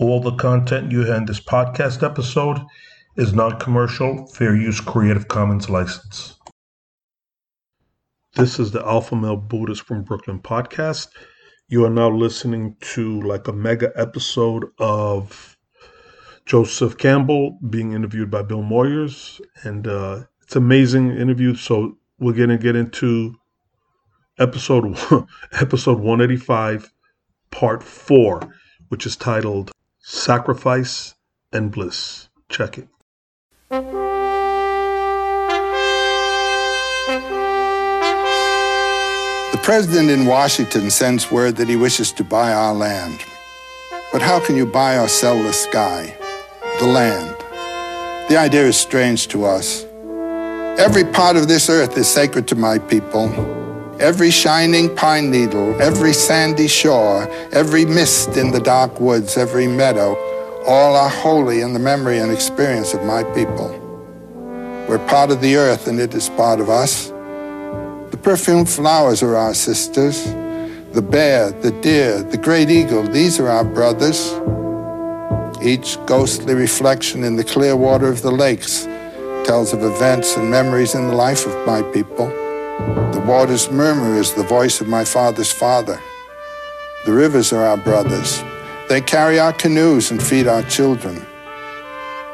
All the content you hear in this podcast episode is non commercial, fair use Creative Commons license. This is the Alpha Male Buddhist from Brooklyn podcast. You are now listening to like a mega episode of Joseph Campbell being interviewed by Bill Moyers. And uh, it's amazing interview. So we're going to get into episode, episode 185, part four, which is titled Sacrifice and Bliss. Check it. The president in Washington sends word that he wishes to buy our land. But how can you buy or sell the sky, the land? The idea is strange to us. Every part of this earth is sacred to my people. Every shining pine needle, every sandy shore, every mist in the dark woods, every meadow, all are holy in the memory and experience of my people. We're part of the earth and it is part of us. The perfumed flowers are our sisters. The bear, the deer, the great eagle, these are our brothers. Each ghostly reflection in the clear water of the lakes tells of events and memories in the life of my people. The water's murmur is the voice of my father's father. The rivers are our brothers. They carry our canoes and feed our children.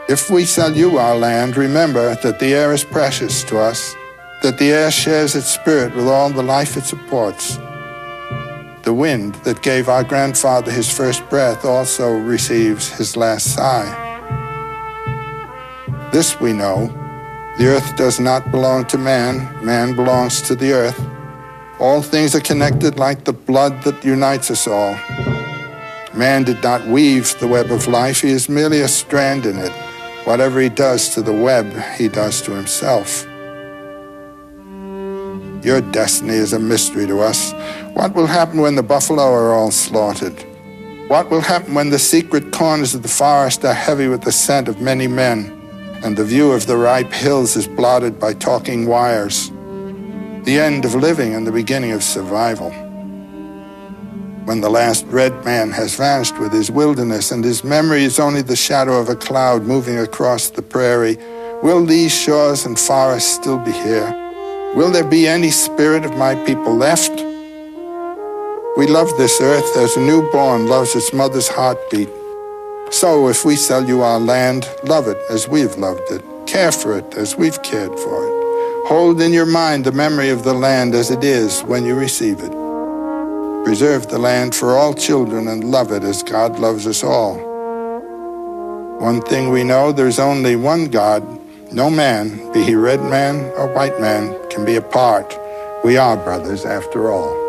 If we sell you our land, remember that the air is precious to us, that the air shares its spirit with all the life it supports. The wind that gave our grandfather his first breath also receives his last sigh. This we know the earth does not belong to man, man belongs to the earth. All things are connected like the blood that unites us all. Man did not weave the web of life, he is merely a strand in it. Whatever he does to the web, he does to himself. Your destiny is a mystery to us. What will happen when the buffalo are all slaughtered? What will happen when the secret corners of the forest are heavy with the scent of many men? And the view of the ripe hills is blotted by talking wires. The end of living and the beginning of survival. When the last red man has vanished with his wilderness and his memory is only the shadow of a cloud moving across the prairie, will these shores and forests still be here? Will there be any spirit of my people left? We love this earth as a newborn loves its mother's heartbeat. So if we sell you our land, love it as we've loved it. Care for it as we've cared for it. Hold in your mind the memory of the land as it is when you receive it. Preserve the land for all children and love it as God loves us all. One thing we know, there's only one God. No man, be he red man or white man, can be apart. We are brothers after all.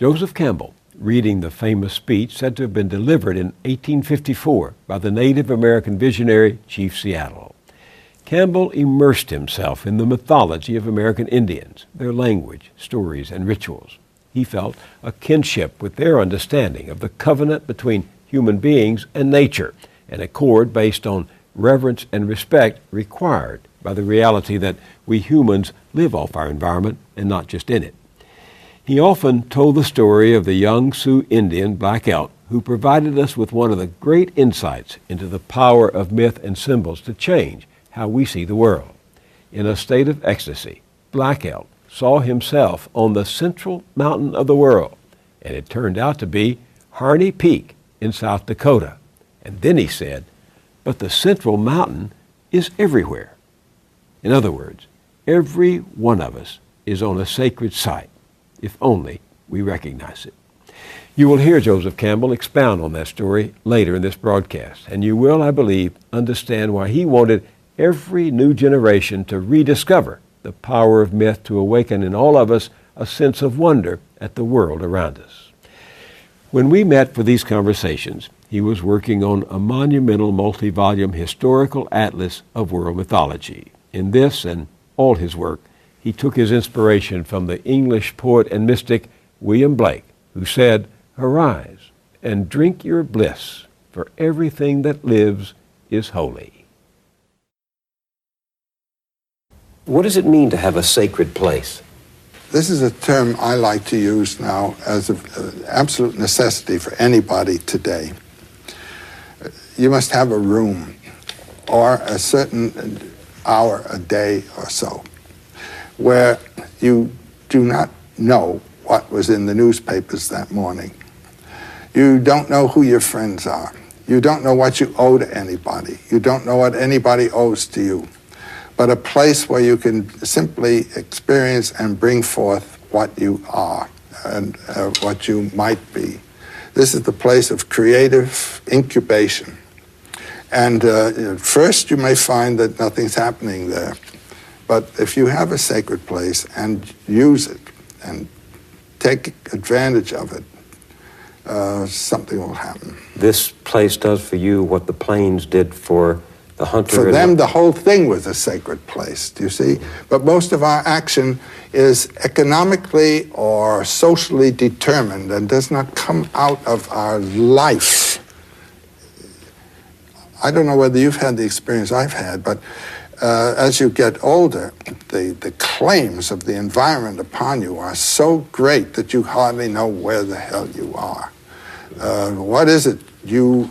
Joseph Campbell, reading the famous speech said to have been delivered in 1854 by the Native American visionary Chief Seattle. Campbell immersed himself in the mythology of American Indians, their language, stories, and rituals. He felt a kinship with their understanding of the covenant between human beings and nature, an accord based on reverence and respect required by the reality that we humans live off our environment and not just in it. He often told the story of the young Sioux Indian Black Elk, who provided us with one of the great insights into the power of myth and symbols to change how we see the world. In a state of ecstasy, Black Elk saw himself on the central mountain of the world, and it turned out to be Harney Peak in South Dakota. And then he said, But the central mountain is everywhere. In other words, every one of us is on a sacred site if only we recognize it. You will hear Joseph Campbell expound on that story later in this broadcast, and you will, I believe, understand why he wanted every new generation to rediscover the power of myth to awaken in all of us a sense of wonder at the world around us. When we met for these conversations, he was working on a monumental multi volume historical atlas of world mythology. In this and all his work, he took his inspiration from the English poet and mystic William Blake, who said, Arise and drink your bliss, for everything that lives is holy. What does it mean to have a sacred place? This is a term I like to use now as an uh, absolute necessity for anybody today. You must have a room or a certain hour a day or so where you do not know what was in the newspapers that morning. You don't know who your friends are. You don't know what you owe to anybody. You don't know what anybody owes to you but a place where you can simply experience and bring forth what you are and uh, what you might be. This is the place of creative incubation. And uh, first, you may find that nothing's happening there. But if you have a sacred place and use it and take advantage of it, uh, something will happen. This place does for you what the plains did for the hunter For them, the whole thing was a sacred place, do you see? But most of our action is economically or socially determined and does not come out of our life. I don't know whether you've had the experience I've had, but uh, as you get older, the, the claims of the environment upon you are so great that you hardly know where the hell you are. Uh, what is it you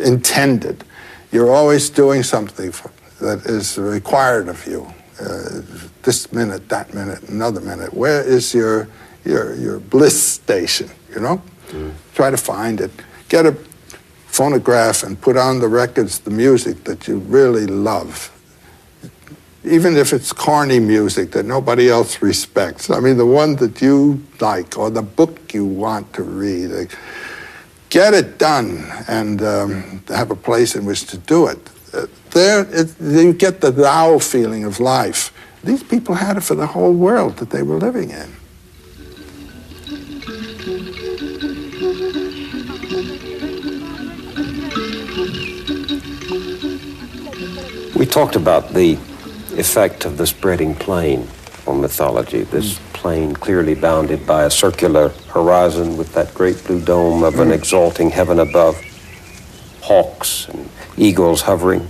intended? You're always doing something for, that is required of you. Uh, this minute, that minute, another minute. Where is your your your bliss station? You know, mm. try to find it. Get a phonograph and put on the records, the music that you really love. Even if it's corny music that nobody else respects. I mean, the one that you like or the book you want to read. Get it done and um, have a place in which to do it. Uh, there, it, you get the thou feeling of life. These people had it for the whole world that they were living in. We talked about the effect of the spreading plain on mythology. This mm plain clearly bounded by a circular horizon with that great blue dome of an hmm. exalting heaven above, hawks and eagles hovering,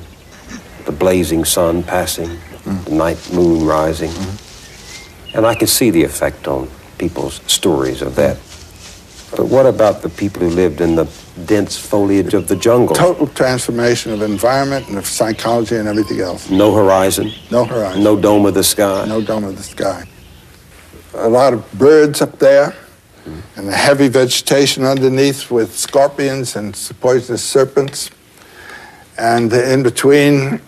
the blazing sun passing, hmm. the night moon rising. Hmm. And I can see the effect on people's stories of that. But what about the people who lived in the dense foliage of the jungle? Total transformation of environment and of psychology and everything else. No horizon. No horizon. No dome of the sky. No dome of the sky a lot of birds up there and the heavy vegetation underneath with scorpions and poisonous serpents. And in between,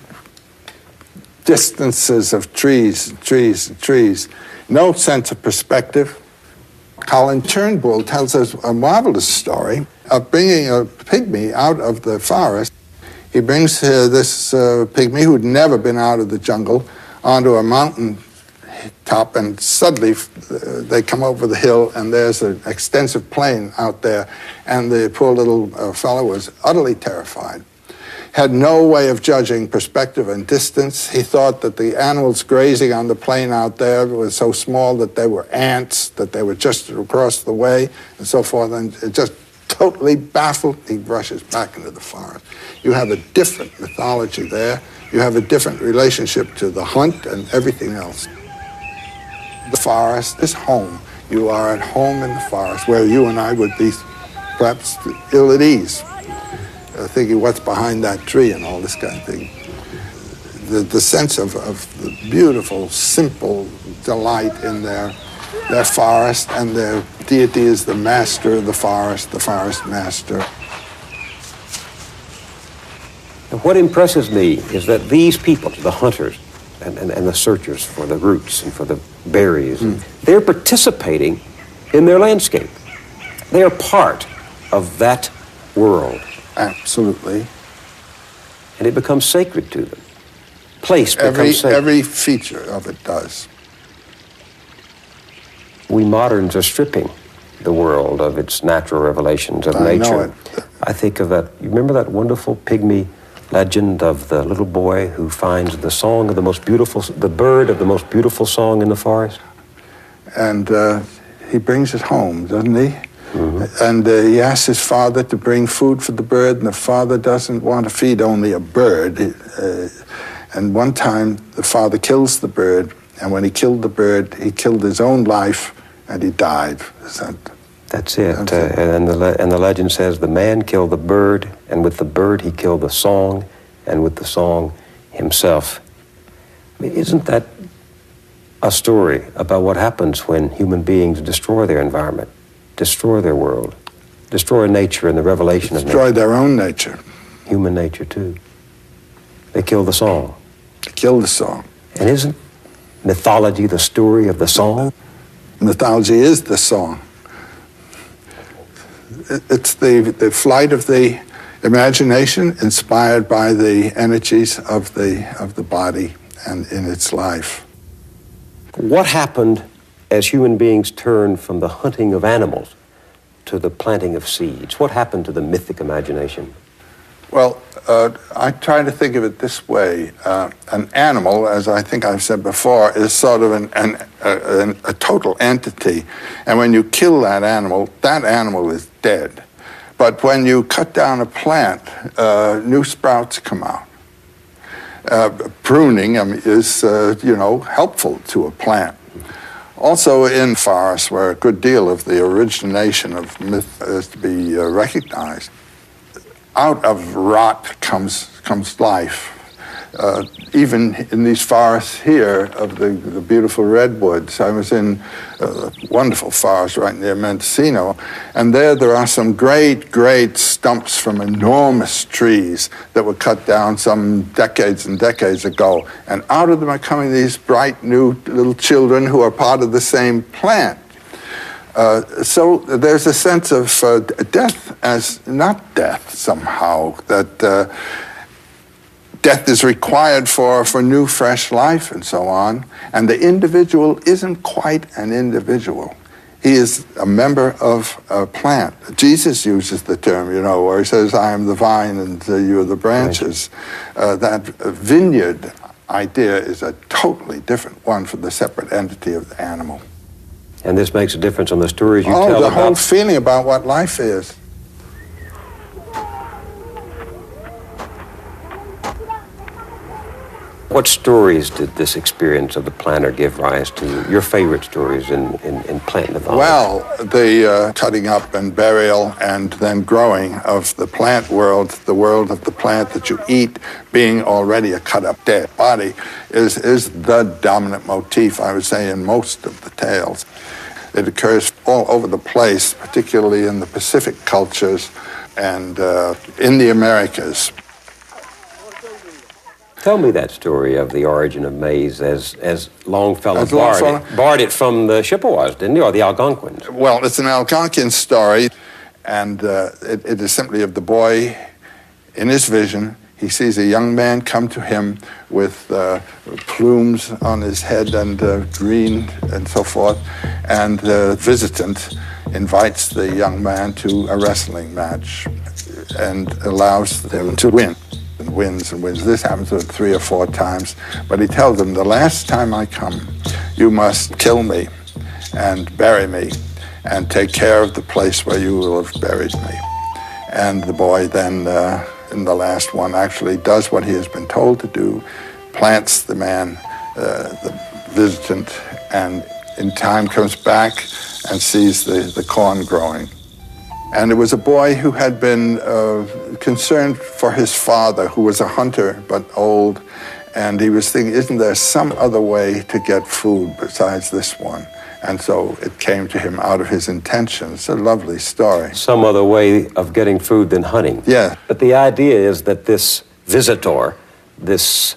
distances of trees and trees and trees. No sense of perspective. Colin Turnbull tells us a marvelous story of bringing a pygmy out of the forest. He brings uh, this uh, pygmy who'd never been out of the jungle onto a mountain top, and suddenly uh, they come over the hill, and there's an extensive plain out there, and the poor little uh, fellow was utterly terrified. Had no way of judging perspective and distance. He thought that the animals grazing on the plain out there were so small that they were ants, that they were just across the way, and so forth, and it just totally baffled, he rushes back into the forest. You have a different mythology there. You have a different relationship to the hunt and everything else. The forest is home. You are at home in the forest, where you and I would be perhaps ill at ease, thinking what's behind that tree and all this kind of thing. The, the sense of, of the beautiful, simple delight in their, their forest, and their deity is the master of the forest, the forest master. And what impresses me is that these people, the hunters, and, and, and the searchers for the roots and for the berries. Mm. They're participating in their landscape. They are part of that world. Absolutely. And it becomes sacred to them. Place becomes every, sacred. Every feature of it does. We moderns are stripping the world of its natural revelations of I know nature. it. I think of that. You remember that wonderful pygmy legend of the little boy who finds the song of the most beautiful, the bird of the most beautiful song in the forest? and uh, he brings it home, doesn't he? And uh, he asks his father to bring food for the bird, and the father doesn't want to feed only a bird. Uh, and one time, the father kills the bird, and when he killed the bird, he killed his own life, and he died. Is that- That's it. Uh, and, the le- and the legend says the man killed the bird, and with the bird he killed the song, and with the song himself. I mean, isn't that a story about what happens when human beings destroy their environment, destroy their world, destroy nature and the revelation of Destroy their own nature, human nature too? They kill the song. kill the song. And isn't mythology the story of the song? Mythology is the song. It's the, the flight of the imagination inspired by the energies of the, of the body and in its life. What happened as human beings turned from the hunting of animals to the planting of seeds? What happened to the mythic imagination? Well, uh, I try to think of it this way. Uh, an animal, as I think I've said before, is sort of an, an, a, an, a total entity. And when you kill that animal, that animal is dead. But when you cut down a plant, uh, new sprouts come out. Uh, pruning um, is, uh, you know, helpful to a plant. Also, in forests, where a good deal of the origination of myth is to be uh, recognized, out of rot comes comes life. Uh, even in these forests here of the, the beautiful redwoods, I was in a wonderful forest right near Mendocino, and there there are some great, great stumps from enormous trees that were cut down some decades and decades ago, and out of them are coming these bright new little children who are part of the same plant. Uh, so there's a sense of uh, death as not death somehow, that uh, death is required for, for new, fresh life and so on. And the individual isn't quite an individual. He is a member of a plant. Jesus uses the term, you know, where he says, I am the vine and uh, you are the branches. Uh, that vineyard idea is a totally different one from the separate entity of the animal. And this makes a difference on the stories you oh, tell the about whole feeling about what life is. What stories did this experience of the planter give rise to? Your favorite stories in, in, in plant mythology? Well, the uh, cutting up and burial and then growing of the plant world, the world of the plant that you eat, being already a cut up dead body, is, is the dominant motif, I would say, in most of the tales. It occurs all over the place, particularly in the Pacific cultures and uh, in the Americas. Tell me that story of the origin of maize as, as Longfellow As borrowed, Longfellow- it, borrowed it from the Chippewas, didn't he, or the Algonquins? Well, it's an Algonquin story, and uh, it, it is simply of the boy in his vision. He sees a young man come to him with uh, plumes on his head and uh, green and so forth, and the visitant invites the young man to a wrestling match and allows them to win. And wins and wins. This happens to him three or four times, but he tells them, "The last time I come, you must kill me and bury me, and take care of the place where you will have buried me." And the boy then, uh, in the last one, actually does what he has been told to do, plants the man, uh, the visitant, and in time comes back and sees the, the corn growing. And it was a boy who had been uh, concerned for his father, who was a hunter but old. And he was thinking, isn't there some other way to get food besides this one? And so it came to him out of his intention. It's a lovely story. Some other way of getting food than hunting. Yeah. But the idea is that this visitor, this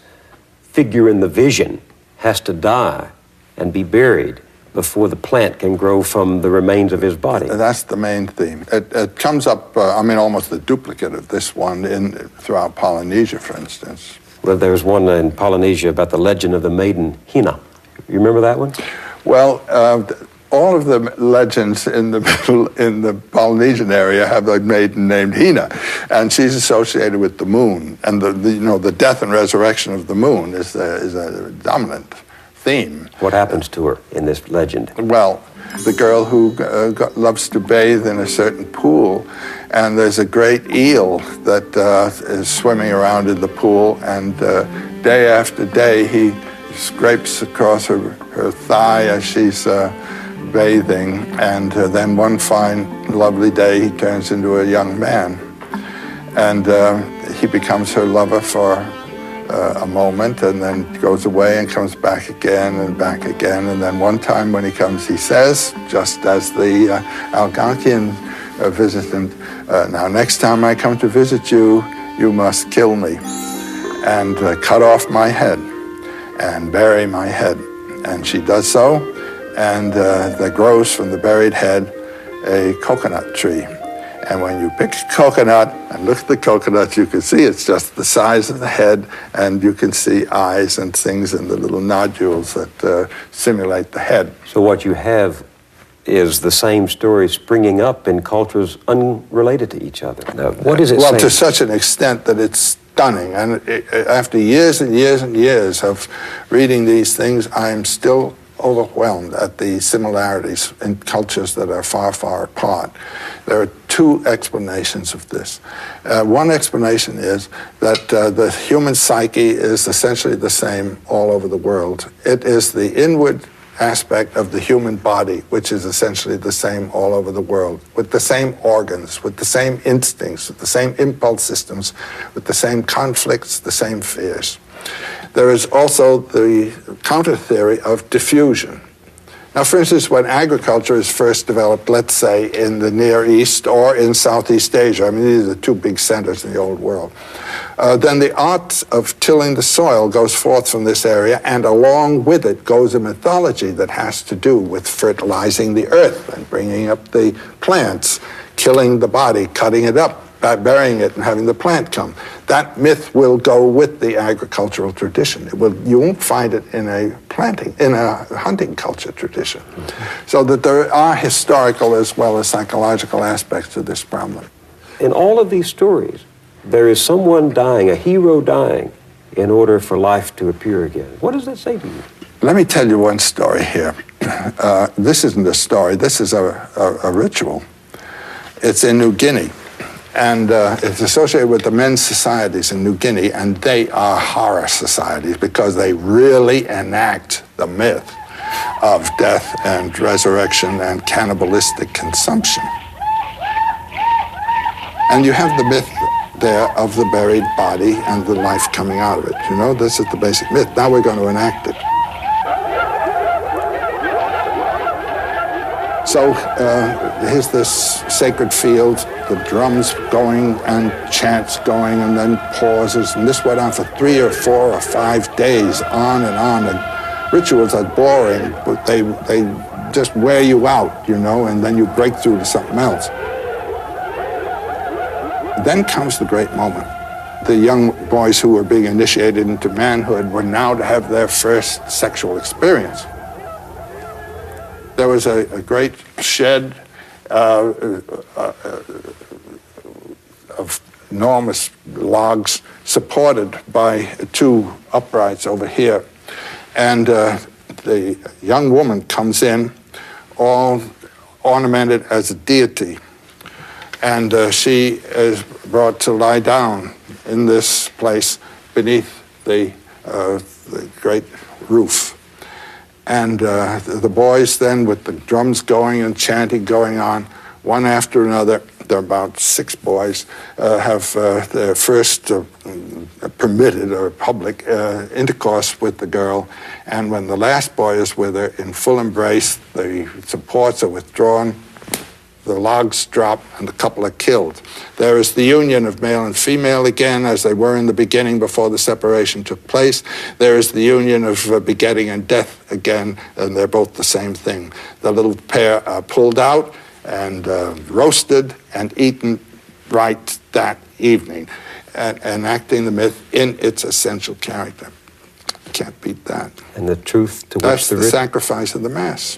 figure in the vision, has to die and be buried before the plant can grow from the remains of his body. That's the main theme. It, it comes up, uh, I mean, almost the duplicate of this one in throughout Polynesia, for instance. Well, there's one in Polynesia about the legend of the maiden Hina. You remember that one? Well, uh, all of the legends in the in the Polynesian area have a maiden named Hina, and she's associated with the moon. And the, the you know the death and resurrection of the moon is is a dominant theme. What happens to her in this legend? Well, the girl who uh, got, loves to bathe in a certain pool, and there's a great eel that uh, is swimming around in the pool, and uh, day after day he scrapes across her, her thigh as she's uh, bathing, and uh, then one fine, lovely day he turns into a young man, and uh, he becomes her lover for uh, a moment and then goes away and comes back again and back again. And then one time when he comes, he says, just as the uh, Algonquian uh, visitant, uh, now next time I come to visit you, you must kill me and uh, cut off my head and bury my head. And she does so, and uh, there grows from the buried head a coconut tree. And when you pick a coconut and look at the coconut, you can see it's just the size of the head, and you can see eyes and things in the little nodules that uh, simulate the head. So what you have is the same story springing up in cultures unrelated to each other. Now, what is it Well, saying? to such an extent that it's stunning. And it, after years and years and years of reading these things, I'm still overwhelmed at the similarities in cultures that are far, far apart. There are two explanations of this. Uh, one explanation is that uh, the human psyche is essentially the same all over the world. It is the inward aspect of the human body, which is essentially the same all over the world, with the same organs, with the same instincts, with the same impulse systems, with the same conflicts, the same fears. There is also the counter theory of diffusion. Now, for instance, when agriculture is first developed, let's say in the Near East or in Southeast Asia, I mean, these are the two big centers in the old world, uh, then the art of tilling the soil goes forth from this area, and along with it goes a mythology that has to do with fertilizing the earth and bringing up the plants, killing the body, cutting it up, uh, burying it, and having the plant come. That myth will go with the agricultural tradition. It will, you won't find it in a planting, in a hunting culture tradition. So that there are historical as well as psychological aspects to this problem. in all of these stories, there is someone dying, a hero dying, in order for life to appear again. What does that say to you? Let me tell you one story here. Uh, this isn't a story, this is a, a, a ritual. It's in New Guinea, and uh, it's associated with the men's societies in New Guinea, and they are horror societies because they really enact the myth of death and resurrection and cannibalistic consumption. And you have the myth there of the buried body and the life coming out of it. You know, this is the basic myth. Now we're going to enact it. So uh, here's this sacred field, the drums going and chants going, and then pauses. And this went on for three or four or five days, on and on. And rituals are boring, but they, they just wear you out, you know, and then you break through to something else. Then comes the great moment. The young boys who were being initiated into manhood were now to have their first sexual experience there was a, a great shed uh, uh, uh, of enormous logs supported by two uprights over here. And uh, the young woman comes in, all ornamented as a deity. And uh, she is brought to lie down in this place beneath the, uh, the great roof. And uh, the boys then, with the drums going and chanting going on, one after another, there are about six boys, uh, have uh, their first uh, permitted or public uh, intercourse with the girl. And when the last boy is with her in full embrace, the supports are withdrawn, the logs drop, and the couple are killed. There is the union of male and female again, as they were in the beginning before the separation took place. There is the union of uh, begetting and death again, and they're both the same thing. The little pair are pulled out and uh, roasted and eaten right that evening, and, enacting the myth in its essential character. Can't beat that. And the truth to which That's the the rit- sacrifice of the Mass.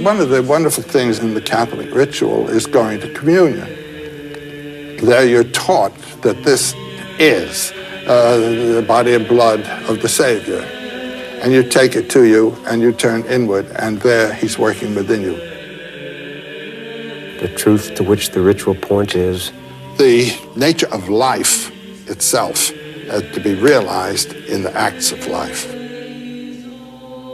One of the wonderful things in the Catholic ritual is going to communion. There you're taught that this is uh, the body and blood of the Savior. And you take it to you and you turn inward, and there he's working within you. The truth to which the ritual points is the nature of life itself has to be realized in the acts of life.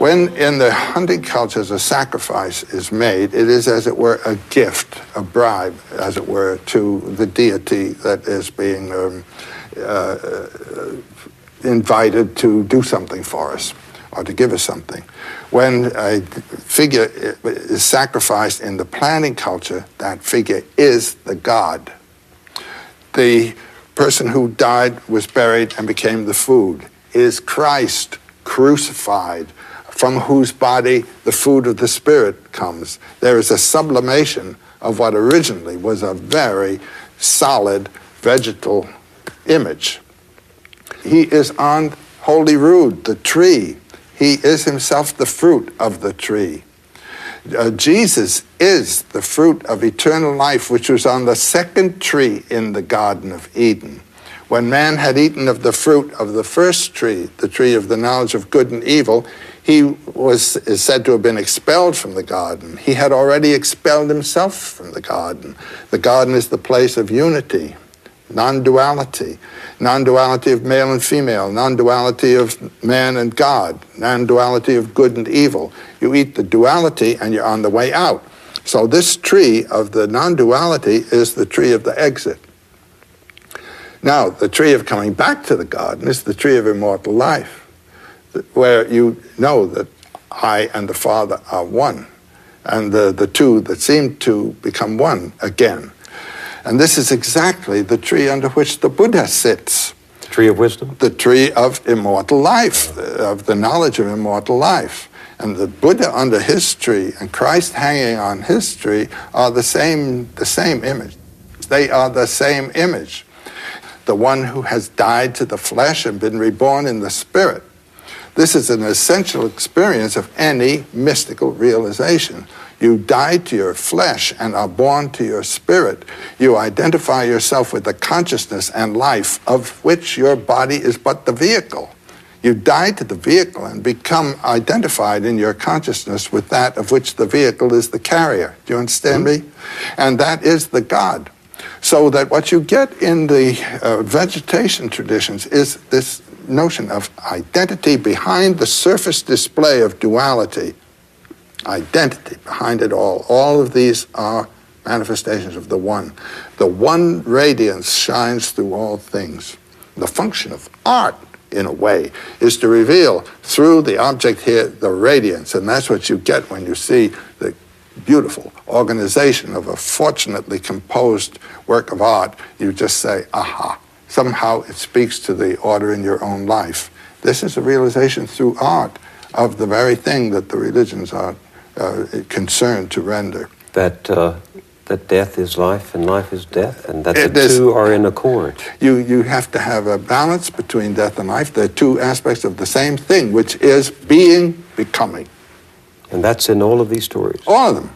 When in the hunting cultures a sacrifice is made, it is as it were a gift, a bribe, as it were, to the deity that is being um, uh, invited to do something for us or to give us something. When a figure is sacrificed in the planting culture, that figure is the god. The person who died was buried and became the food. Is Christ crucified from whose body the food of the Spirit comes. There is a sublimation of what originally was a very solid vegetal image. He is on Holy Rood, the tree. He is himself the fruit of the tree. Uh, Jesus is the fruit of eternal life, which was on the second tree in the Garden of Eden. When man had eaten of the fruit of the first tree, the tree of the knowledge of good and evil, he was is said to have been expelled from the garden. He had already expelled himself from the garden. The garden is the place of unity, non-duality, non-duality of male and female, non-duality of man and God, non-duality of good and evil. You eat the duality and you're on the way out. So this tree of the non-duality is the tree of the exit. Now, the tree of coming back to the garden is the tree of immortal life where you know that I and the Father are one, and the, the two that seem to become one again. And this is exactly the tree under which the Buddha sits. Tree of wisdom? The tree of immortal life, uh, of the knowledge of immortal life. And the Buddha under his tree and Christ hanging on his tree are the same, the same image. They are the same image. The one who has died to the flesh and been reborn in the spirit this is an essential experience of any mystical realization. You die to your flesh and are born to your spirit. You identify yourself with the consciousness and life of which your body is but the vehicle. You die to the vehicle and become identified in your consciousness with that of which the vehicle is the carrier. Do you understand mm-hmm. me? And that is the God. So that what you get in the uh, vegetation traditions is this notion of identity behind the surface display of duality, identity behind it all. All of these are manifestations of the one. The one radiance shines through all things. The function of art, in a way, is to reveal through the object here the radiance, and that's what you get when you see the beautiful organization of a fortunately composed work of art. You just say, aha somehow it speaks to the order in your own life. This is a realization through art of the very thing that the religions are uh, concerned to render. That uh, that death is life and life is death, and that it the is, two are in accord. You you have to have a balance between death and life. They're two aspects of the same thing, which is being, becoming. And that's in all of these stories. All of them.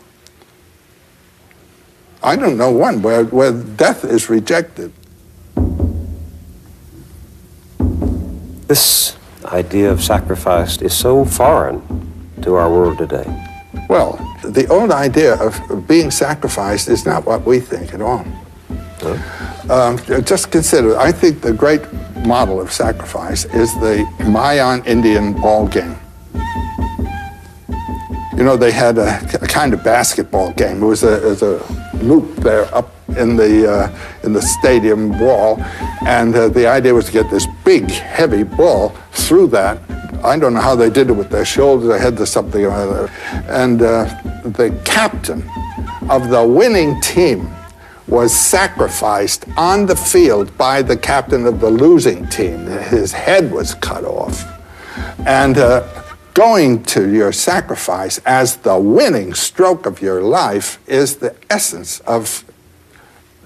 I don't know one where, where death is rejected. This idea of sacrifice is so foreign to our world today. Well, the old idea of being sacrificed is not what we think at all. Um, just consider, I think the great model of sacrifice is the Mayan Indian ball game. You know, they had a, a kind of basketball game. It was a, it was a loop there up in the uh, in the stadium wall, and uh, the idea was to get this big, heavy ball through that. I don't know how they did it with their shoulders. They had something or other, and uh, the captain of the winning team was sacrificed on the field by the captain of the losing team. His head was cut off, and uh, going to your sacrifice as the winning stroke of your life is the essence of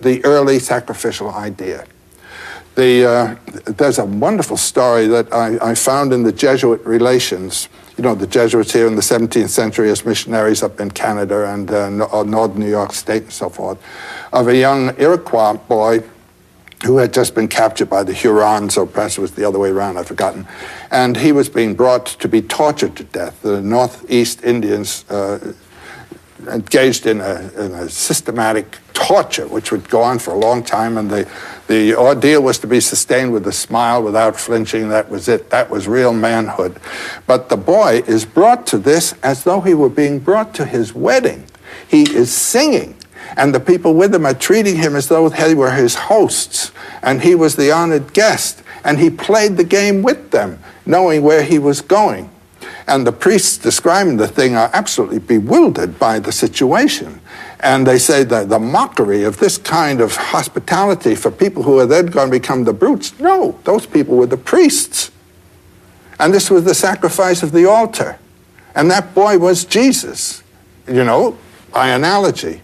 the early sacrificial idea. The, uh, there's a wonderful story that I, I found in the Jesuit relations. You know, the Jesuits here in the 17th century as missionaries up in Canada and uh, uh, northern New York State and so forth, of a young Iroquois boy who had just been captured by the Hurons, or perhaps it was the other way around, I've forgotten. And he was being brought to be tortured to death. The Northeast Indians uh, engaged in a, in a systematic torture, which would go on for a long time, and the, the ordeal was to be sustained with a smile without flinching. That was it. That was real manhood. But the boy is brought to this as though he were being brought to his wedding. He is singing, and the people with him are treating him as though they were his hosts, and he was the honored guest, and he played the game with them, knowing where he was going. And the priests describing the thing are absolutely bewildered by the situation. And they say that the mockery of this kind of hospitality for people who are then going to become the brutes. No, those people were the priests. And this was the sacrifice of the altar. And that boy was Jesus, you know, by analogy.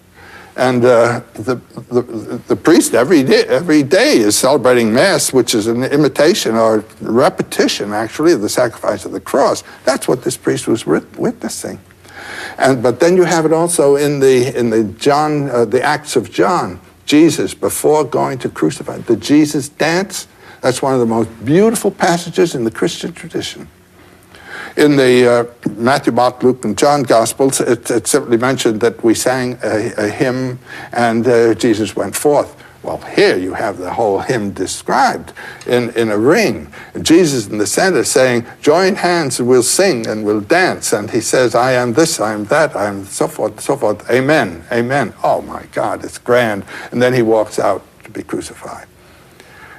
And uh, the, the, the priest every day, every day is celebrating Mass, which is an imitation or repetition, actually, of the sacrifice of the cross. That's what this priest was witnessing. And, but then you have it also in the, in the, John, uh, the Acts of John. Jesus, before going to crucify, the Jesus dance, that's one of the most beautiful passages in the Christian tradition. In the uh, Matthew, Mark, Luke, and John Gospels, it, it simply mentioned that we sang a, a hymn and uh, Jesus went forth. Well, here you have the whole hymn described in, in a ring. Jesus in the center saying, Join hands and we'll sing and we'll dance. And he says, I am this, I am that, I am so forth, so forth. Amen, amen. Oh my God, it's grand. And then he walks out to be crucified.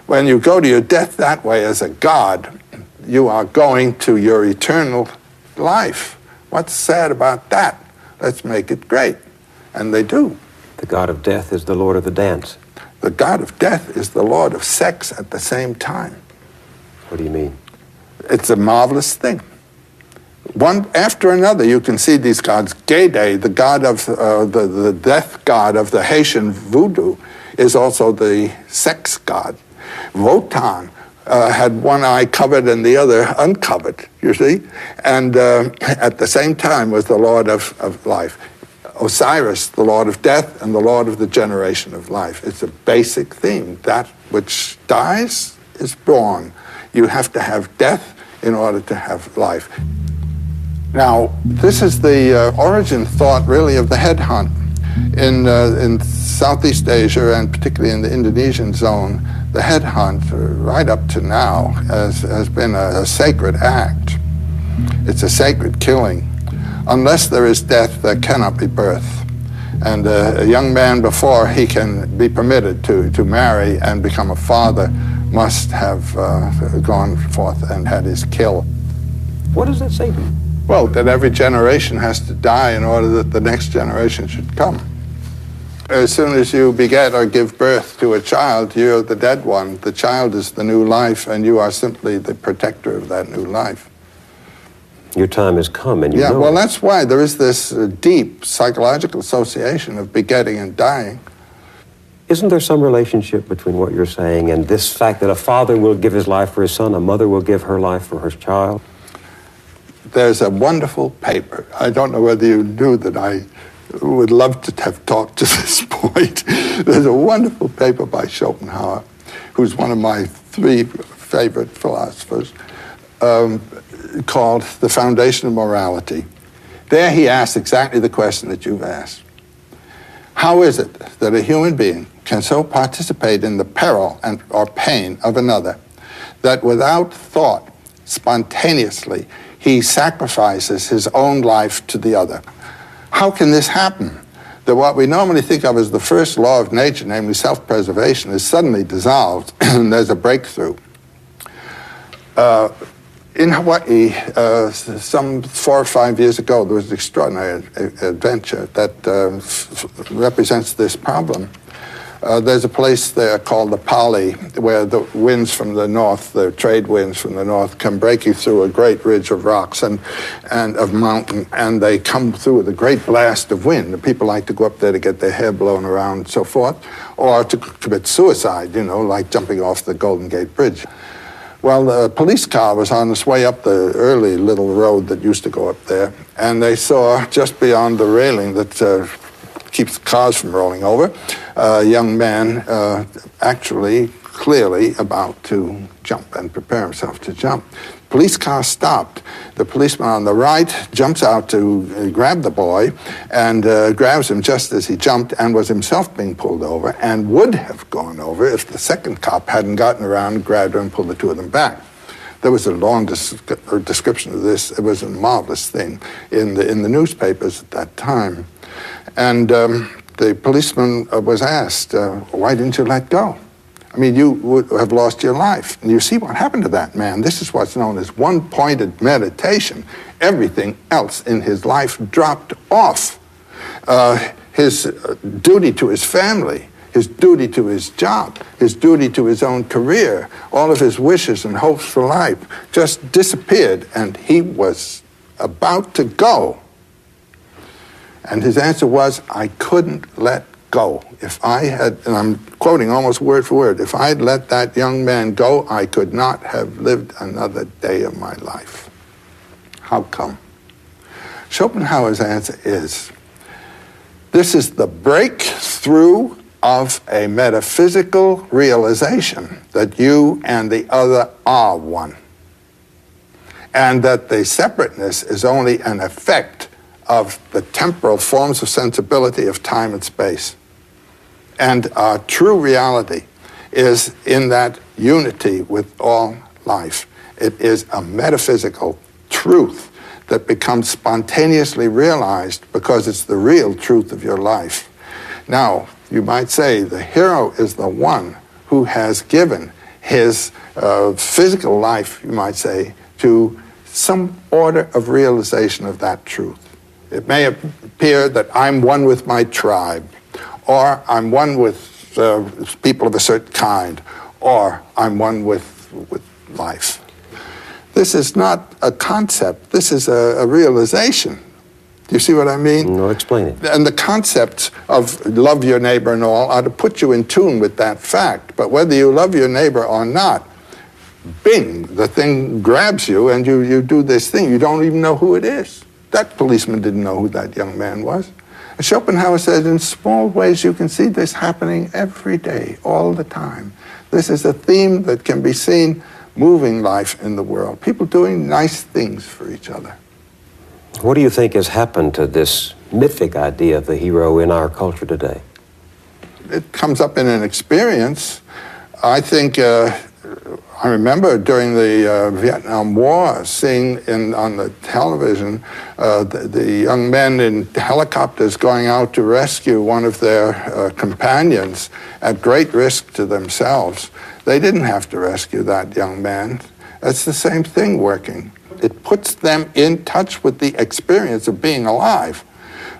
When you go to your death that way as a God, you are going to your eternal life. What's sad about that? Let's make it great. And they do. The God of death is the Lord of the dance. The God of death is the Lord of sex at the same time. What do you mean? It's a marvelous thing. One after another, you can see these gods. Gede, the god of uh, the, the death god of the Haitian voodoo, is also the sex god. Wotan uh, had one eye covered and the other uncovered, you see? And uh, at the same time was the Lord of, of life. Osiris, the Lord of death, and the Lord of the generation of life. It's a basic theme. That which dies is born. You have to have death in order to have life. Now, this is the uh, origin thought, really, of the headhunt. In, uh, in Southeast Asia, and particularly in the Indonesian zone, the headhunt, right up to now, has, has been a, a sacred act. It's a sacred killing. Unless there is death, there cannot be birth. And uh, a young man, before he can be permitted to, to marry and become a father, must have uh, gone forth and had his kill. What does that say to you? Well, that every generation has to die in order that the next generation should come. As soon as you beget or give birth to a child, you're the dead one. The child is the new life, and you are simply the protector of that new life. Your time has come, and you Yeah, know well, it. that's why there is this uh, deep psychological association of begetting and dying. Isn't there some relationship between what you're saying and this fact that a father will give his life for his son, a mother will give her life for her child? There's a wonderful paper. I don't know whether you knew that I would love to have talked to this point. There's a wonderful paper by Schopenhauer, who's one of my three favorite philosophers, um, called The Foundation of Morality. There he asks exactly the question that you've asked. How is it that a human being can so participate in the peril and, or pain of another that without thought, spontaneously, he sacrifices his own life to the other? How can this happen? That what we normally think of as the first law of nature, namely self preservation, is suddenly dissolved and there's a breakthrough. Uh, in Hawaii, uh, some four or five years ago, there was an extraordinary adventure that uh, represents this problem. Uh, there's a place there called the Pali where the winds from the north, the trade winds from the north, come breaking through a great ridge of rocks and, and of mountain, and they come through with a great blast of wind. And people like to go up there to get their hair blown around and so forth, or to commit suicide, you know, like jumping off the Golden Gate Bridge. Well, the police car was on its way up the early little road that used to go up there, and they saw just beyond the railing that uh, keeps cars from rolling over, a young man uh, actually clearly about to jump and prepare himself to jump. Police car stopped. The policeman on the right jumps out to uh, grab the boy and uh, grabs him just as he jumped and was himself being pulled over and would have gone over if the second cop hadn't gotten around, grabbed her, and pulled the two of them back. There was a long des- description of this. It was a marvelous thing in the, in the newspapers at that time. And um, the policeman uh, was asked, uh, Why didn't you let go? I mean, you would have lost your life. And you see what happened to that man. This is what's known as one pointed meditation. Everything else in his life dropped off. Uh, his uh, duty to his family, his duty to his job, his duty to his own career, all of his wishes and hopes for life just disappeared, and he was about to go. And his answer was, I couldn't let go. If I had, and I'm quoting almost word for word, if I had let that young man go, I could not have lived another day of my life. How come? Schopenhauer's answer is this is the breakthrough of a metaphysical realization that you and the other are one, and that the separateness is only an effect of the temporal forms of sensibility of time and space. And our true reality is in that unity with all life. It is a metaphysical truth that becomes spontaneously realized because it's the real truth of your life. Now, you might say the hero is the one who has given his uh, physical life, you might say, to some order of realization of that truth. It may appear that I'm one with my tribe, or I'm one with uh, people of a certain kind, or I'm one with, with life. This is not a concept, this is a, a realization. Do you see what I mean? No, explain it. And the concepts of love your neighbor and all are to put you in tune with that fact. But whether you love your neighbor or not, bing, the thing grabs you and you, you do this thing. You don't even know who it is. That policeman didn't know who that young man was. And Schopenhauer said, in small ways, you can see this happening every day, all the time. This is a theme that can be seen moving life in the world. People doing nice things for each other. What do you think has happened to this mythic idea of the hero in our culture today? It comes up in an experience. I think uh, I remember during the uh, Vietnam War seeing in, on the television uh, the, the, young men in helicopters going out to rescue one of their uh, companions at great risk to themselves. They didn't have to rescue that young man. It's the same thing working. It puts them in touch with the experience of being alive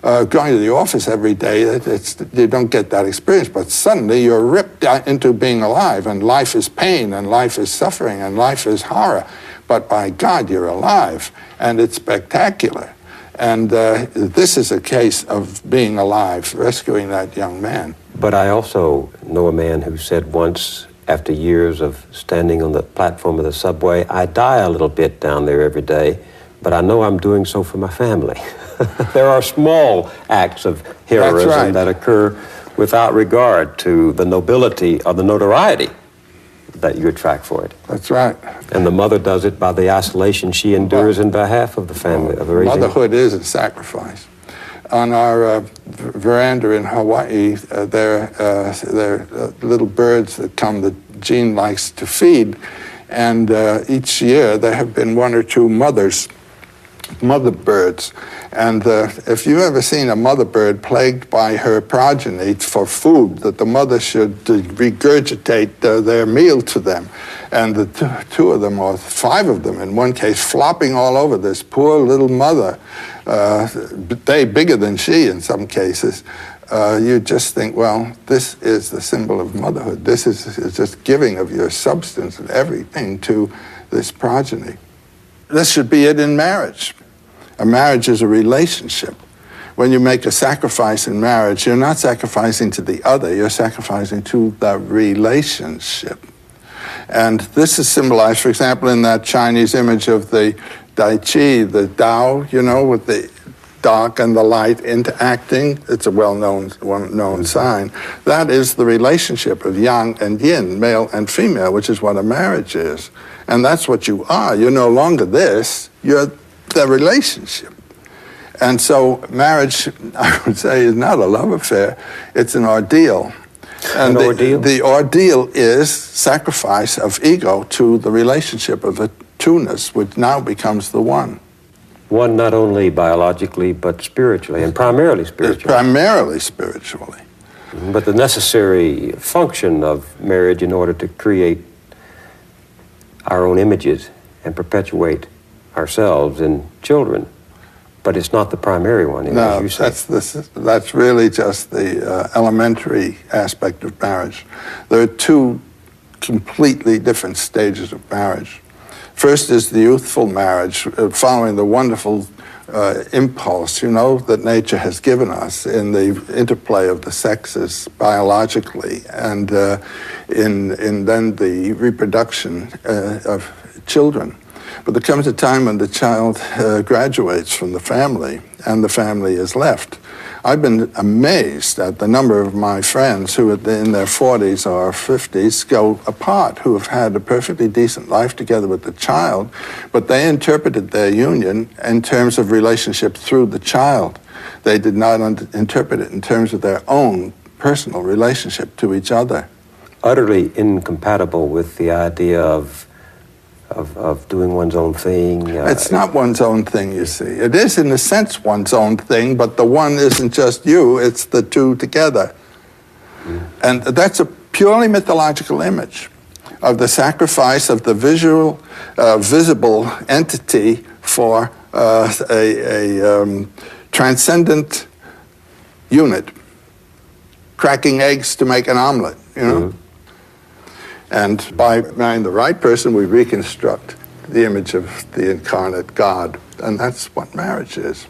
uh, going to the office every day, you don't get that experience. But suddenly you're ripped into being alive, and life is pain, and life is suffering, and life is horror. But by God, you're alive, and it's spectacular. And uh, this is a case of being alive, rescuing that young man. But I also know a man who said once, after years of standing on the platform of the subway, I die a little bit down there every day, but I know I'm doing so for my family. there are small acts of heroism right. that occur without regard to the nobility or the notoriety that you attract for it. That's right. And the mother does it by the isolation she endures in behalf of the family. Of raising. Motherhood is a sacrifice. On our uh, veranda in Hawaii, uh, there, uh, there are uh, little birds that come that Jean likes to feed. And uh, each year there have been one or two mothers mother birds. And uh, if you've ever seen a mother bird plagued by her progeny for food, that the mother should uh, regurgitate uh, their meal to them, and the two of them, or five of them in one case, flopping all over this poor little mother, uh, they bigger than she in some cases, uh, you just think, well, this is the symbol of motherhood. This is, is just giving of your substance and everything to this progeny. This should be it in marriage. A marriage is a relationship. When you make a sacrifice in marriage, you're not sacrificing to the other, you're sacrificing to the relationship. And this is symbolized, for example, in that Chinese image of the Tai Chi, the Tao, you know, with the dark and the light interacting. It's a well-known well-known sign. That is the relationship of yang and yin, male and female, which is what a marriage is. And that's what you are. You're no longer this. You're the relationship. And so marriage, I would say, is not a love affair. It's an ordeal. And An ordeal? The, the ordeal is sacrifice of ego to the relationship of the two-ness, which now becomes the one. One not only biologically, but spiritually, and primarily It's spiritually. primarily spiritually. but the necessary function of marriage in order to create our own images and perpetuate ourselves in children. But it's not the primary one, No, as you say. that's, this, that's really just the uh, elementary aspect of marriage. There are two completely different stages of marriage. First is the youthful marriage, uh, following the wonderful uh, impulse, you know, that nature has given us in the interplay of the sexes biologically, and uh, in, in then the reproduction uh, of children. But there comes a time when the child uh, graduates from the family and the family is left. I've been amazed at the number of my friends who, in their 40s or 50s, go apart, who have had a perfectly decent life together with the child, but they interpreted their union in terms of relationship through the child. They did not interpret it in terms of their own personal relationship to each other. Utterly incompatible with the idea of, of, of doing one's own thing. Uh, It's not one's own thing, you see. It is, in a sense, one's own thing, but the one isn't just you, it's the two together. And that's a purely mythological image of the sacrifice of the visual, uh, visible entity for uh, a, a um, transcendent unit, cracking eggs to make an omelet, you know? And by marrying the right person, we reconstruct the image of the incarnate God. And that's what marriage is.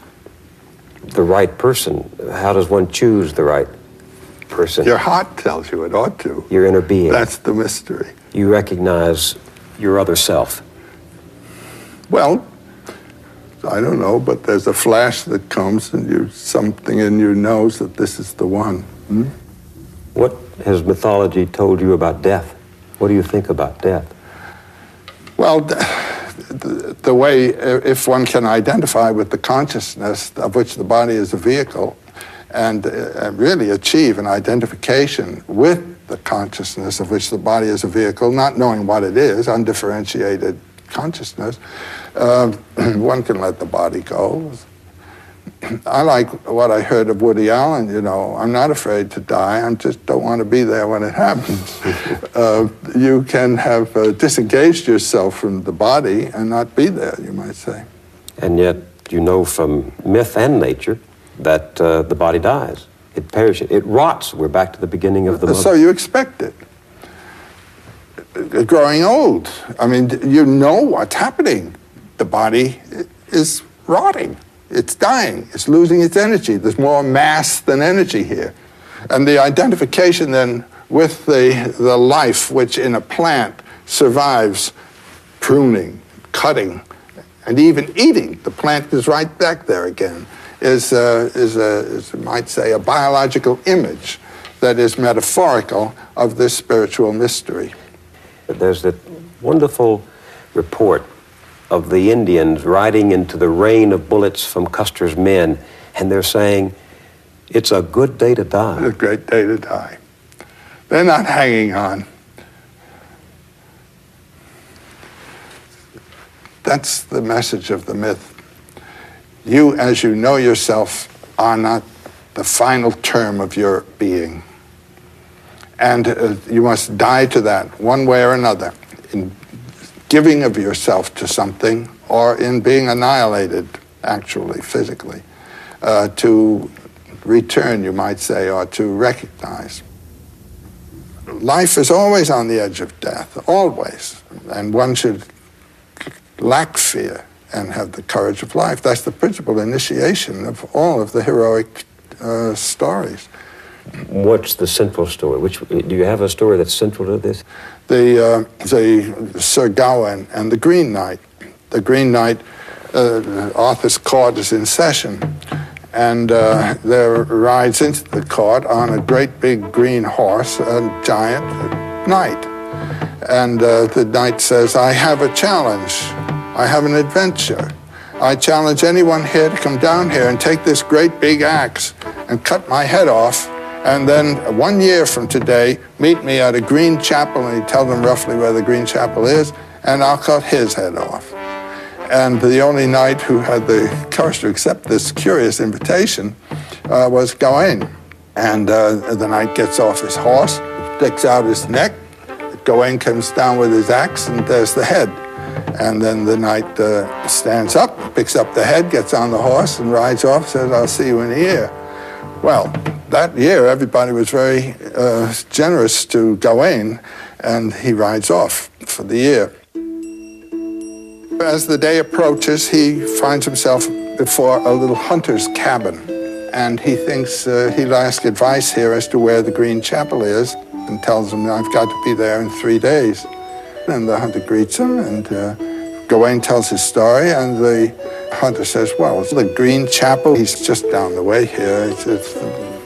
the right person. How does one choose the right person? Your heart tells you it ought to. Your inner being. That's the mystery. you recognize your other self. Well, I don't know, but there's a flash that comes and you something in you knows that this is the one. Hmm? What has mythology told you about death? What do you think about death? Well, the, the, way, uh, if one can identify with the consciousness of which the body is a vehicle and uh, really achieve an identification with the consciousness of which the body is a vehicle, not knowing what it is, undifferentiated consciousness, uh, one can let the body go. I like what I heard of Woody Allen, you know, I'm not afraid to die, I just don't want to be there when it happens. uh, you can have uh, disengaged yourself from the body and not be there, you might say. And yet, you know from myth and nature that uh, the body dies. It perishes. It rots. We're back to the beginning of the So mother. you expect it. Growing old, I mean, you know what's happening. The body is rotting. It's dying. It's losing its energy. There's more mass than energy here. And the identification then with the, the life which in a plant survives pruning, cutting, and even eating, the plant is right back there again, is, uh, is, a, is, might say, a biological image that is metaphorical of this spiritual mystery. There's that wonderful report of the Indians riding into the rain of bullets from Custer's men, and they're saying, It's a good day to It's die. a great day to die. They're not hanging on. That's the message of the myth. You, as you know yourself, are not the final term of your being. And uh, you must die to that one way or another in giving of yourself to something or in being annihilated, actually, physically, uh, to return, you might say, or to recognize. Life is always on the edge of death, always. And one should lack fear and have the courage of life. That's the principal initiation of all of the heroic uh, stories. What's the central story? Which do you have a story that's central to this? The uh, the Sir Gawain and the Green Knight. The Green Knight, uh, Arthur's court is in session, and uh, there rides into the court on a great big green horse a giant knight, and uh, the knight says, "I have a challenge. I have an adventure." I challenge anyone here to come down here and take this great big axe and cut my head off and then one year from today, meet me at a green chapel, and tell them roughly where the green chapel is, and I'll cut his head off. And the only knight who had the courage to accept this curious invitation uh, was Gawain. And uh, the knight gets off his horse, sticks out his neck. Gawain comes down with his axe, and there's the head. And then the knight uh, stands up, picks up the head, gets on the horse, and rides off, says, I'll see you in a year. Well, that year, everybody was very uh, generous to Gawain, and he rides off for the year. As the day approaches, he finds himself before a little hunter's cabin, and he thinks uh, he'll ask advice here as to where the Green Chapel is, and tells him, I've got to be there in three days. And the hunter greets him, and uh, Gawain tells his story, and the hunter says, well, it's the Green Chapel, he's just down the way here. It's, it's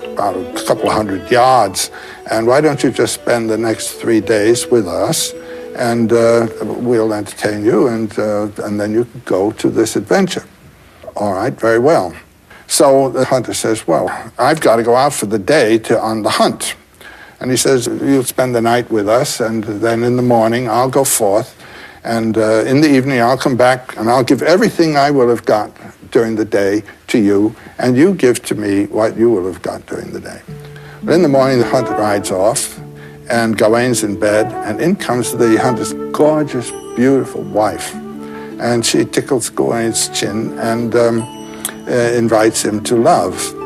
about a couple of hundred yards. And why don't you just spend the next three days with us, and uh, we'll entertain you, and, uh, and then you can go to this adventure. All right, very well. So the hunter says, well, I've got to go out for the day to on the hunt. And he says, you'll spend the night with us, and then in the morning I'll go forth and uh, in the evening, I'll come back and I'll give everything I will have got during the day to you, and you give to me what you will have got during the day. But in the morning, the hunter rides off, and Gawain's in bed, and in comes the hunter's gorgeous, beautiful wife. And she tickles Gawain's chin and um, uh, invites him to love.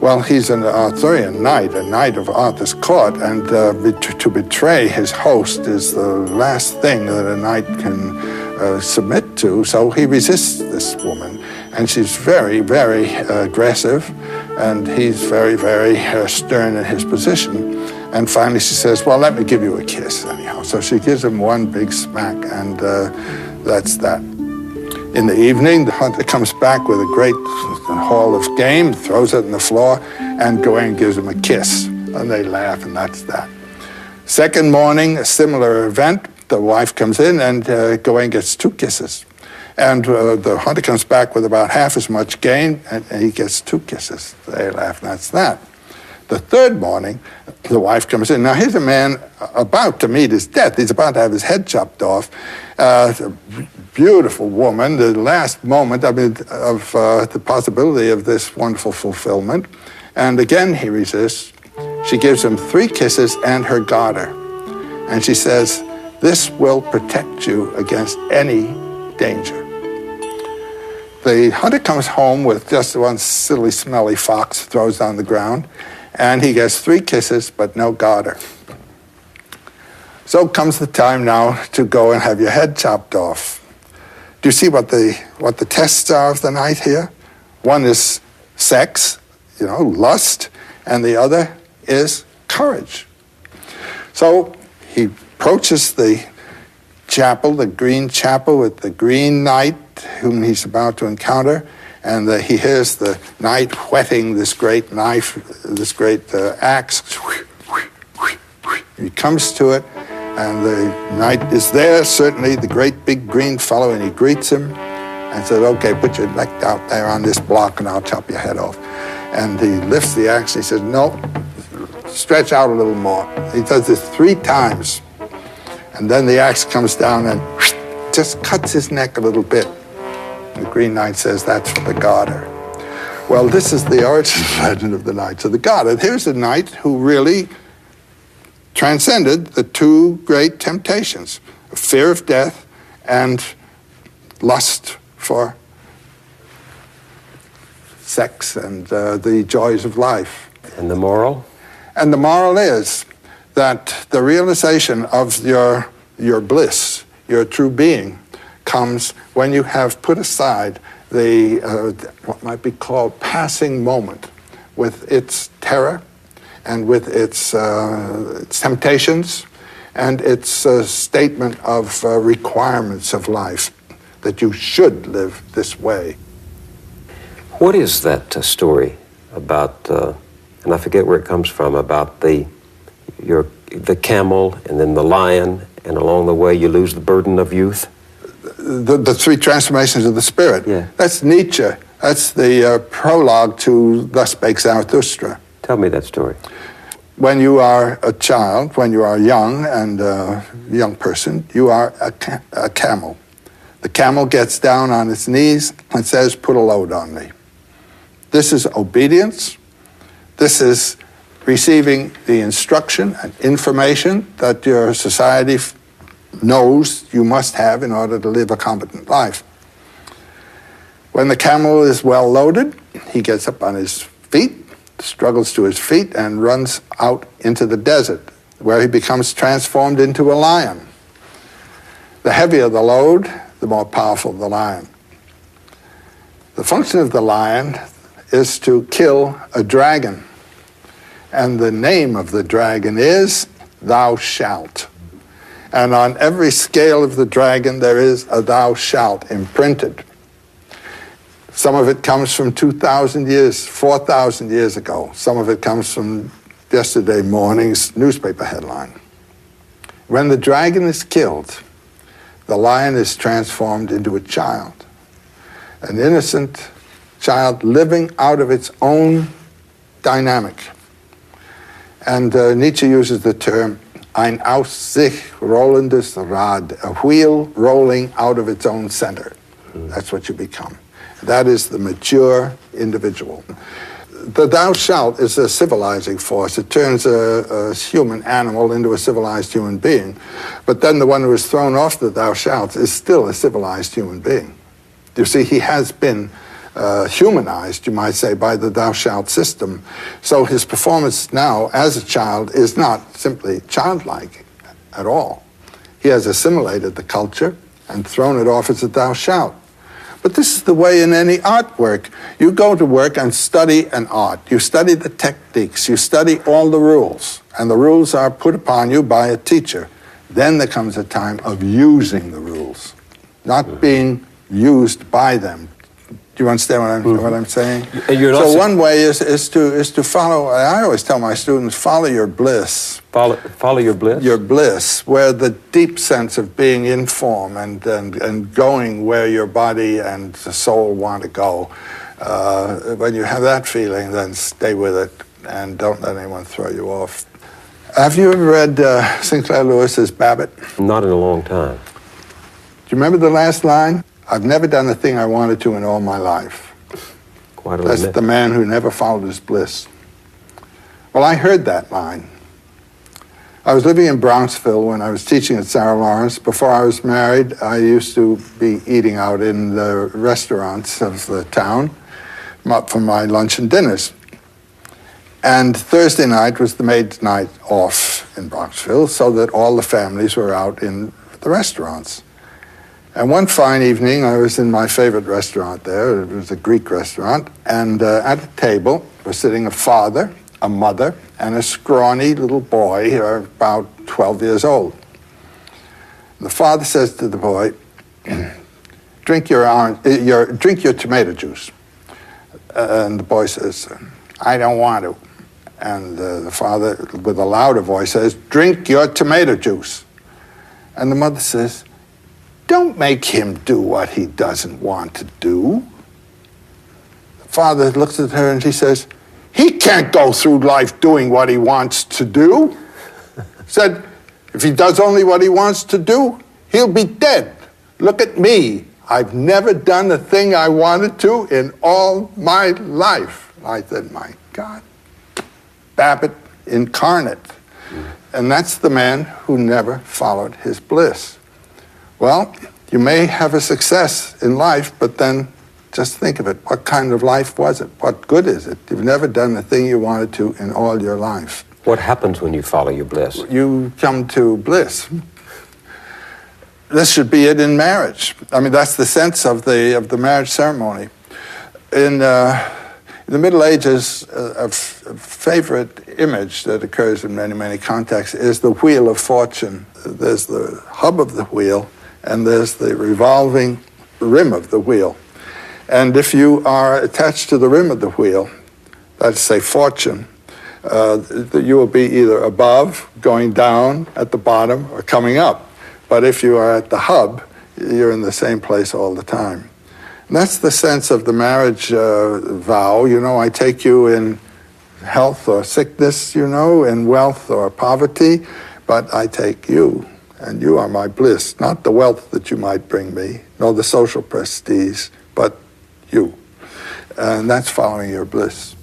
Well, he's an Arthurian knight, a knight of Arthur's court, and uh, to betray his host is the last thing that a knight can uh, submit to. So he resists this woman, and she's very, very uh, aggressive, and he's very, very uh, stern in his position. And finally, she says, "Well, let me give you a kiss, anyhow." So she gives him one big smack, and uh, that's that. In the evening, the hunter comes back with a great haul of game, throws it on the floor, and Gawain gives him a kiss. And they laugh, and that's that. Second morning, a similar event. The wife comes in, and uh, Gawain gets two kisses. And uh, the hunter comes back with about half as much game, and, and he gets two kisses. They laugh, and that's that. The third morning, the wife comes in. Now, here's a man about to meet his death. He's about to have his head chopped off. Uh, beautiful woman, the last moment I mean, of uh, the possibility of this wonderful fulfillment. And again, he resists. She gives him three kisses and her garter. And she says, This will protect you against any danger. The hunter comes home with just one silly, smelly fox, throws on the ground and he gets three kisses but no garter. So comes the time now to go and have your head chopped off. Do you see what the what the tests are of the knight here? One is sex, you know, lust, and the other is courage. So he approaches the chapel, the green chapel with the green knight whom he's about to encounter, and uh, he hears the knight whetting this great knife, this great uh, axe. He comes to it, and the knight is there, certainly, the great big green fellow, and he greets him and says, Okay, put your neck out there on this block, and I'll chop your head off. And he lifts the axe, he says, No, stretch out a little more. He does this three times. And then the axe comes down and just cuts his neck a little bit. The Green Knight says that's for the garter. Well, this is the origin legend of the Knights of the Garter. Here's a knight who really transcended the two great temptations fear of death and lust for sex and uh, the joys of life. And the moral? And the moral is that the realization of your, your bliss, your true being, comes when you have put aside the, uh, what might be called passing moment with its terror and with its, uh, its temptations and its uh, statement of uh, requirements of life that you should live this way. What is that uh, story about, uh, and I forget where it comes from, about the, your, the camel and then the lion, and along the way you lose the burden of youth? The, the three transformations of the spirit. Yeah. That's Nietzsche. That's the uh, prologue to Thus Spake Zarathustra. Tell me that story. When you are a child, when you are young and a young person, you are a, ca- a camel. The camel gets down on its knees and says, Put a load on me. This is obedience. This is receiving the instruction and information that your society f- knows you must have in order to live a competent life. When the camel is well loaded, he gets up on his feet, struggles to his feet, and runs out into the desert, where he becomes transformed into a lion. The heavier the load, the more powerful the lion. The function of the lion is to kill a dragon. And the name of the dragon is Thou Shalt. And on every scale of the dragon, there is a Thou Shalt imprinted. Some of it comes from 2,000 years, 4,000 years ago. Some of it comes from yesterday morning's newspaper headline. When the dragon is killed, the lion is transformed into a child, an innocent child living out of its own dynamic. And uh, Nietzsche uses the term ein aus sich rollendes Rad, a wheel rolling out of its own center. That's what you become. That is the mature individual. The thou shalt is a civilizing force. It turns a, a human animal into a civilized human being. But then the one who is thrown off the thou shalt is still a civilized human being. You see, he has been uh, humanized, you might say, by the thou shalt system. So his performance now as a child is not simply childlike at all. He has assimilated the culture and thrown it off as a thou shalt. But this is the way in any artwork. You go to work and study an art. You study the techniques. You study all the rules. And the rules are put upon you by a teacher. Then there comes a time of using the rules, not being used by them. Do you understand what I'm, what I'm saying? So one way is, is, to, is to follow, I always tell my students, follow your bliss Follow, follow your bliss? your bliss, where the deep sense of being in form and, and, and going where your body and the soul want to go. Uh, when you have that feeling, then stay with it and don't let anyone throw you off. Have you ever read uh, Sinclair Lewis's Babbitt? Not in a long time. Do you remember the last line? I've never done the thing I wanted to in all my life. Quite a That's limit. the man who never followed his bliss. Well, I heard that line. I was living in Bronxville when I was teaching at Sarah Lawrence. Before I was married, I used to be eating out in the restaurants of the town for my lunch and dinners. And Thursday night was the maid's night off in Bronxville, so that all the families were out in the restaurants. And one fine evening, I was in my favorite restaurant there. It was a Greek restaurant. And uh, at the table was sitting a father, a mother, and a scrawny little boy, uh, about 12 years old. The father says to the boy, drink your, orange, uh, your, drink your tomato juice. Uh, and the boy says, I don't want to. And uh, the father, with a louder voice, says, drink your tomato juice. And the mother says, don't make him do what he doesn't want to do. The father looks at her and she says, He can't go through life doing what he wants to do. Said, If he does only what he wants to do, he'll be dead. Look at me. I've never done the thing I wanted to in all my life. I said, My God. Babbitt incarnate. And that's the man who never followed his bliss. Well, you may have a success in life, but then Just think of it. What kind of life was it? What good is it? You've never done the thing you wanted to in all your life. What happens when you follow your bliss? You come to bliss. This should be it in marriage. I mean, that's the sense of the of the marriage ceremony. In, uh, in the Middle Ages, uh, a, f- a favorite image that occurs in many many contexts is the wheel of fortune. There's the hub of the wheel, and there's the revolving rim of the wheel. And if you are attached to the rim of the wheel, let's say fortune, uh, you will be either above, going down at the bottom, or coming up. But if you are at the hub, you're in the same place all the time. And that's the sense of the marriage uh, vow. You know, I take you in health or sickness, you know, in wealth or poverty, but I take you, and you are my bliss, not the wealth that you might bring me, nor the social prestige, but you. And that's following your bliss.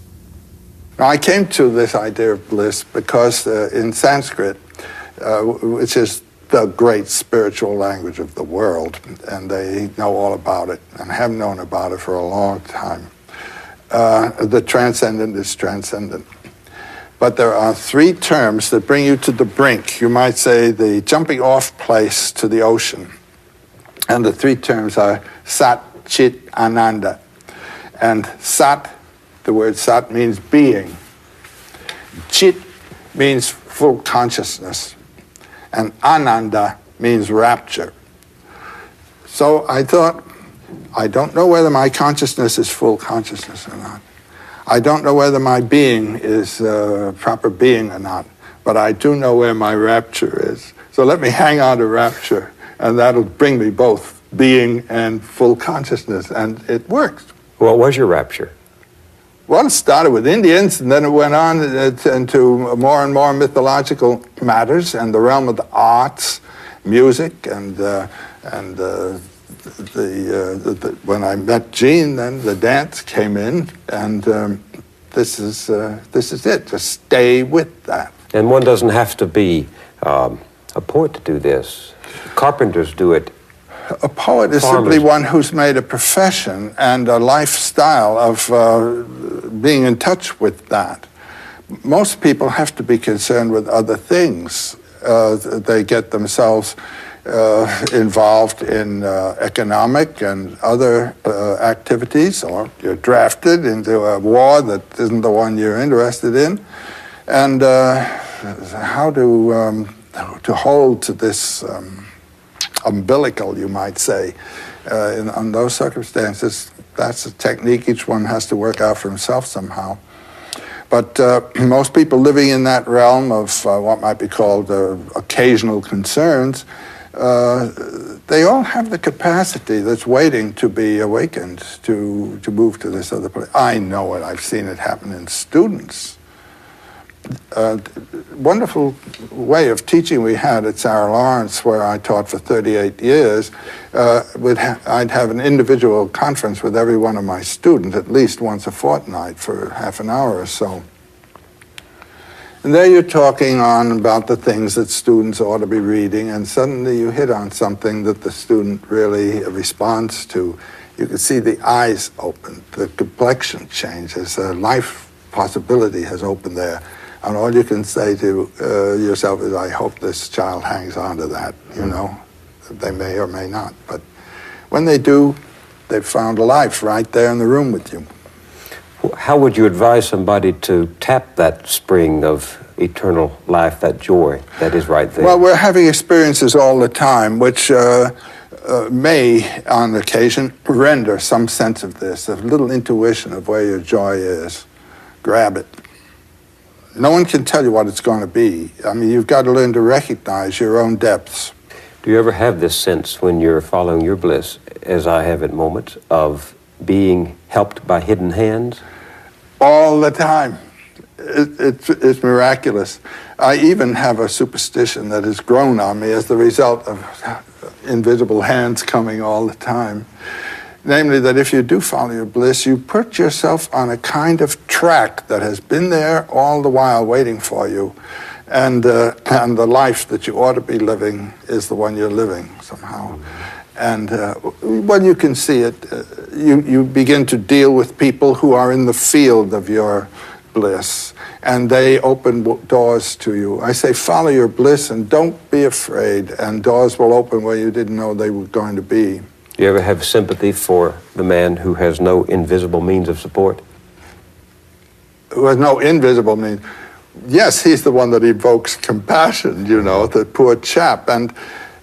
Now, I came to this idea of bliss because uh, in Sanskrit, uh, which is the great spiritual language of the world, and they know all about it and have known about it for a long time. Uh, the transcendent is transcendent. But there are three terms that bring you to the brink. You might say the jumping off place to the ocean. And the three terms are Sat, Chit, Ananda. And Sat, the word Sat means being. Chit means full consciousness and ananda means rapture. So I thought, I don't know whether my consciousness is full consciousness or not. I don't know whether my being is uh, proper being or not, but I do know where my rapture is. So let me hang on to rapture, and that'll bring me both being and full consciousness, and it works. What was your rapture? Well, it started with Indians, and then it went on into more and more mythological matters and the realm of the arts, music, and uh, and uh, the, uh, the, the, when I met Jean, then the dance came in, and um, this is uh, this is it. Just stay with that. And one doesn't have to be um, a poet to do this. Carpenters do it a poet is Farmers. simply one who's made a profession and a lifestyle of uh, being in touch with that. Most people have to be concerned with other things. Uh, they get themselves uh, involved in uh, economic and other uh, activities, or you're drafted into a war that isn't the one you're interested in. And uh, how to, um, to hold to this. Um, umbilical, you might say. Uh, in, those circumstances, that's a technique each one has to work out for himself somehow. But uh, most people living in that realm of uh, what might be called uh, occasional concerns, uh, they all have the capacity that's waiting to be awakened to, to move to this other place. I know it. I've seen it happen in students a wonderful way of teaching we had at Sarah Lawrence, where I taught for 38 years. Uh, ha- I'd have an individual conference with every one of my students at least once a fortnight for half an hour or so. And there you're talking on about the things that students ought to be reading, and suddenly you hit on something that the student really responds to. You can see the eyes open, the complexion changes, a life possibility has opened there. And all you can say to uh, yourself is, I hope this child hangs on to that, you mm-hmm. know. They may or may not. But when they do, they've found a life right there in the room with you. How would you advise somebody to tap that spring of eternal life, that joy that is right there? Well, we're having experiences all the time, which uh, uh, may, on occasion, render some sense of this, a little intuition of where your joy is. Grab it no one can tell you what it's going to be. I mean, you've got to learn to recognize your own depths. Do you ever have this sense when you're following your bliss, as I have at moments, of being helped by hidden hands? All the time. It, it's, it's miraculous. I even have a superstition that has grown on me as the result of invisible hands coming all the time. Namely, that if you do follow your bliss, you put yourself on a kind of track that has been there all the while waiting for you. And, uh, and the life that you ought to be living is the one you're living somehow. And uh, when you can see it, uh, you, you begin to deal with people who are in the field of your bliss, and they open doors to you. I say, follow your bliss and don't be afraid, and doors will open where you didn't know they were going to be. Do you ever have sympathy for the man who has no invisible means of support? Who has no invisible means. Yes, he's the one that evokes compassion, you know, the poor chap. And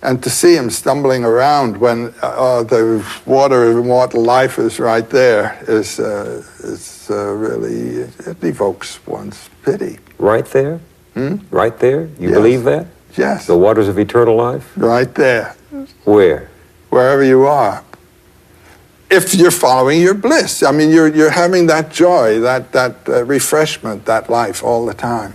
and to see him stumbling around when uh, the water of immortal life is right there is, uh, is uh, really, it evokes one's pity. Right there? Hmm? Right there? You Yes. believe that? Yes, The waters of eternal life? right there, Where? wherever you are. If you're following your bliss, I mean, you're, you're having that joy, that, that uh, refreshment, that life all the time.